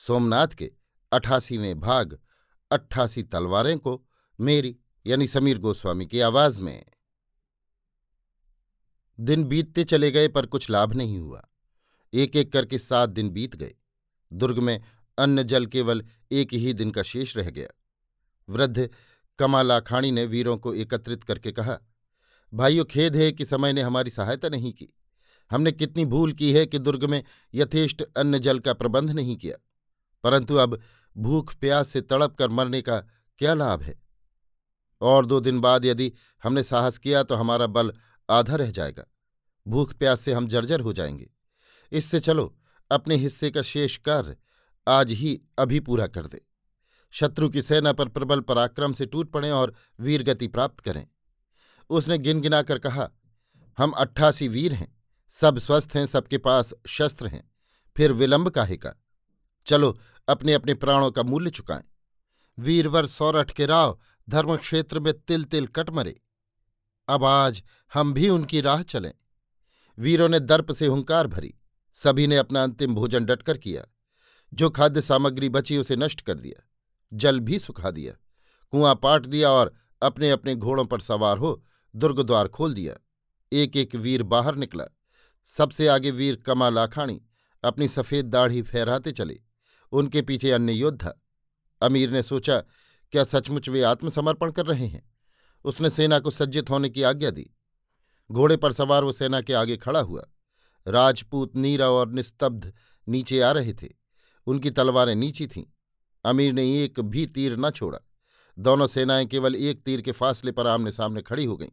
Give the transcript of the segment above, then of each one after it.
सोमनाथ के अठासीवें भाग, अट्ठासी तलवारें को मेरी, यानी समीर गोस्वामी की आवाज़ में। दिन बीतते चले गए, पर कुछ लाभ नहीं हुआ। एक एक करके सात दिन बीत गए। दुर्ग में अन्न जल केवल एक ही दिन का शेष रह गया। वृद्ध कमालाखाणी ने वीरों को एकत्रित करके कहा, भाइयों, खेद है कि समय ने हमारी सहायता नहीं की। हमने कितनी भूल की है कि दुर्ग में यथेष्ट अन्न जल का प्रबंध नहीं किया। परंतु अब भूख, प्यास से तड़प कर मरने का क्या लाभ है? और दो दिन बाद यदि हमने साहस किया तो हमारा बल आधा रह जाएगा। भूख, प्यास से हम जर्जर हो जाएँगे। इससे चलो, अपने हिस्से का शेष कार्य आज ही अभी पूरा कर दे। शत्रु की सेना पर प्रबल पराक्रम से टूट पड़े और वीरगति प्राप्त करें। उसने गिनगिना कर कहा, हम अट्ठासी वीर हैं, सब स्वस्थ हैं, सबके पास शस्त्र हैं, फिर विलंब काहे का? चलो अपने अपने प्राणों का मूल्य चुकाएँ। वीरवर सौरठ के राव धर्मक्षेत्र में तिल तिल कट मरे। अब आज हम भी उनकी राह चलें। वीरों ने दर्प से हुंकार भरी। सभी ने अपना अंतिम भोजन डटकर किया। जो खाद्य सामग्री बची उसे नष्ट कर दिया। जल भी सुखा दिया। कुआँ पाट दिया और अपने अपने घोड़ों पर सवार हो दुर्ग द्वार खोल दिया। एक एक वीर बाहर निकला। सबसे आगे वीर कमा लाखाणी अपनी सफ़ेद दाढ़ी फहराते चले। उनके पीछे अन्य योद्धा। अमीर ने सोचा, क्या सचमुच वे आत्मसमर्पण कर रहे हैं? उसने सेना को सज्जित होने की आज्ञा दी। घोड़े पर सवार वो सेना के आगे खड़ा हुआ। राजपूत नीरा और निस्तब्ध नीचे आ रहे थे। उनकी तलवारें नीची थीं। अमीर ने एक भी तीर न छोड़ा। दोनों सेनाएँ केवल एक तीर के फासले पर आमने सामने खड़ी हो गईं।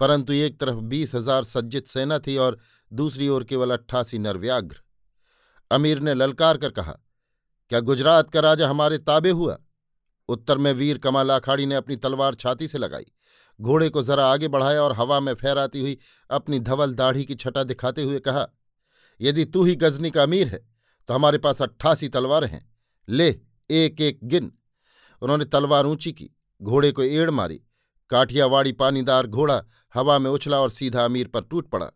परंतु एक तरफ़ बीस हज़ार सज्जित सेना थी और दूसरी ओर केवल अट्ठासी नरव्याघ्र। अमीर ने ललकार कर कहा क्या गुजरात का राजा हमारे ताबे हुआ? उत्तर में वीर कमाल अखाड़ी ने अपनी तलवार छाती से लगाई। घोड़े को जरा आगे बढ़ाया और हवा में फहराती हुई अपनी धवल दाढ़ी की छटा दिखाते हुए कहा, यदि तू ही गजनी का अमीर है तो हमारे पास अट्ठासी तलवार हैं। ले, एक एक गिन। उन्होंने तलवार ऊँची की, घोड़े को एड़ मारी। काठियावाड़ी पानीदार घोड़ा हवा में उछला और सीधा अमीर पर टूट पड़ा।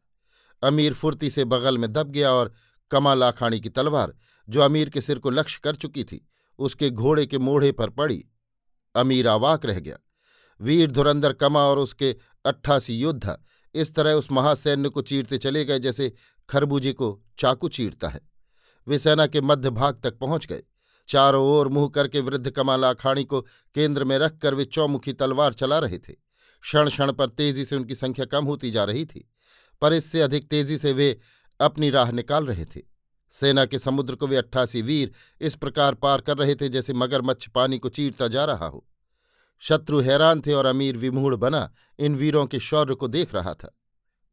अमीर फुर्ती से बगल में दब गया और कमाल आखाणी की तलवार जो अमीर के सिर को लक्ष्य कर चुकी थी, उसके घोड़े के मोढ़े पर पड़ी। अमीर आवाक रह गया। वीर धुरंधर कमा और उसके अट्ठासी योद्धा इस तरह उस महासैन्य को चीरते चले गए जैसे खरबूजे को चाकू चीरता है। वे सेना के मध्य भाग तक पहुँच गए। चारों ओर मुँह करके वृद्ध कमाल आखाणी को केंद्र में रखकर वे चौमुखी तलवार चला रहे थे। क्षण क्षण पर तेज़ी से उनकी संख्या कम होती जा रही थी, पर इससे अधिक तेज़ी से वे अपनी राह निकाल रहे थे। सेना के समुद्र को वे अट्ठासी वीर इस प्रकार पार कर रहे थे जैसे मगरमच्छ पानी को चीरता जा रहा हो। शत्रु हैरान थे और अमीर विमूढ़ बना इन वीरों के शौर्य को देख रहा था।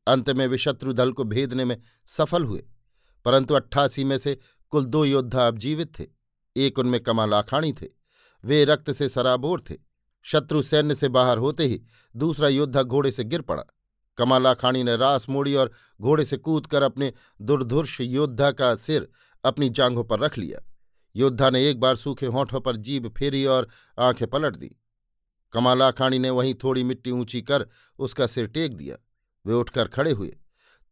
अंत में वे शत्रु दल को भेदने में सफल हुए, परंतु अट्ठासी में से कुल दो योद्धा अब जीवित थे, एक उनमें कमाल आखाणी थे, वे रक्त से सराबोर थे, शत्रु सैन्य से बाहर होते ही दूसरा योद्धा घोड़े से गिर पड़ा। कमाला खानी ने रास मोड़ी और घोड़े से कूद कर अपने दुर्धुर्ष योद्धा का सिर अपनी जांघों पर रख लिया। योद्धा ने एक बार सूखे होठों पर जीभ फेरी और आँखें पलट दी। कमाला खानी ने वहीं थोड़ी मिट्टी ऊँची कर उसका सिर टेक दिया। वे उठकर खड़े हुए।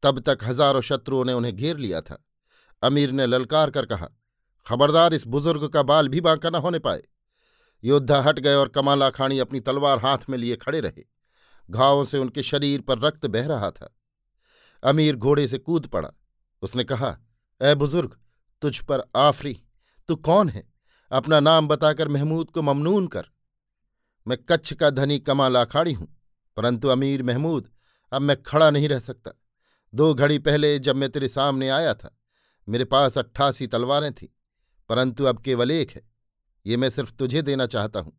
तब तक हज़ारों शत्रुओं ने उन्हें घेर लिया था। अमीर ने ललकार कर कहा, खबरदार, इस बुज़ुर्ग का बाल भी बांका न होने पाए। योद्धा हट गए और कमाला खानी अपनी तलवार हाथ में लिए खड़े रहे। घावों से उनके शरीर पर रक्त बह रहा था। अमीर घोड़े से कूद पड़ा। उसने कहा, ए बुज़ुर्ग, तुझ पर आफरी। तू कौन है? अपना नाम बताकर महमूद को ममनून कर। मैं कच्छ का धनी कमाल अखाड़ी हूँ, परंतु अमीर महमूद, अब मैं खड़ा नहीं रह सकता। दो घड़ी पहले जब मैं तेरे सामने आया था, मेरे पास अट्ठासी तलवारें थीं, परंतु अब केवल एक है। ये मैं सिर्फ़ तुझे देना चाहता हूँ।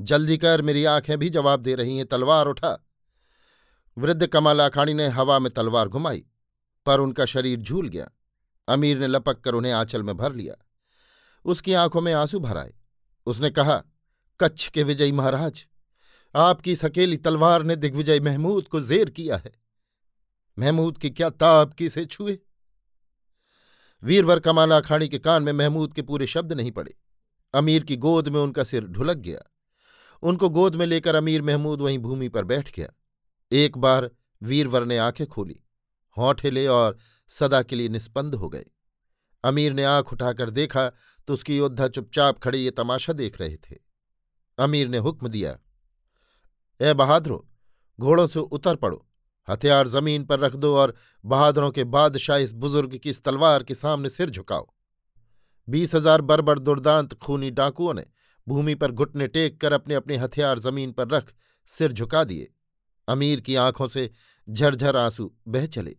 जल्दी कर, मेरी आँखें भी जवाब दे रही हैं। तलवार उठा। वृद्ध कमालाखाणी ने हवा में तलवार घुमाई, पर उनका शरीर झूल गया। अमीर ने लपक कर उन्हें आंचल में भर लिया। उसकी आँखों में आँसू भर आए। उसने कहा, कच्छ के विजयी महाराज, आपकी सकेली तलवार ने दिग्विजय महमूद को जेर किया है। महमूद की क्या ताप की से छुए? वीरवर कमाला अखाड़ी के कान में महमूद के पूरे शब्द नहीं पड़े। अमीर की गोद में उनका सिर ढुलक गया। उनको गोद में लेकर अमीर महमूद वहीं भूमि पर बैठ गया। एक बार वीरवर ने आँखें खोली, होंठ हिले और सदा के लिए निस्पंद हो गए। अमीर ने आँख उठाकर देखा तो उसकी योद्धा चुपचाप खड़े ये तमाशा देख रहे थे। अमीर ने हुक्म दिया, ए बहादुरो, घोड़ों से उतर पड़ो, हथियार ज़मीन पर रख दो और बहादुरों के बादशाह इस बुज़ुर्ग की इस तलवार के सामने सिर झुकाओ। बीस हज़ार बरबर दुर्दांत खूनी डाकुओं ने भूमि पर घुटने टेक कर अपने अपने हथियार ज़मीन पर रख सिर झुका दिए। अमीर की आँखों से झरझर आँसू बह चले।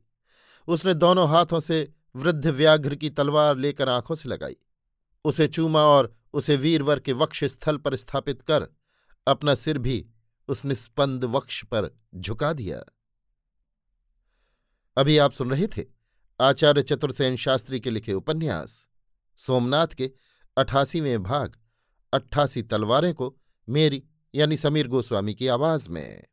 उसने दोनों हाथों से वृद्ध व्याघ्र की तलवार लेकर आँखों से लगाई। उसे चूमा और उसे वीरवर के वक्ष स्थल पर स्थापित कर अपना सिर भी उस निस्पंद वक्ष पर झुका दिया। अभी आप सुन रहे थे आचार्य चतुर्सेन शास्त्री के लिखे उपन्यास। सोमनाथ के अठासीवें भाग, अट्ठासी तलवारें को मेरी यानी समीर गोस्वामी की आवाज़ में।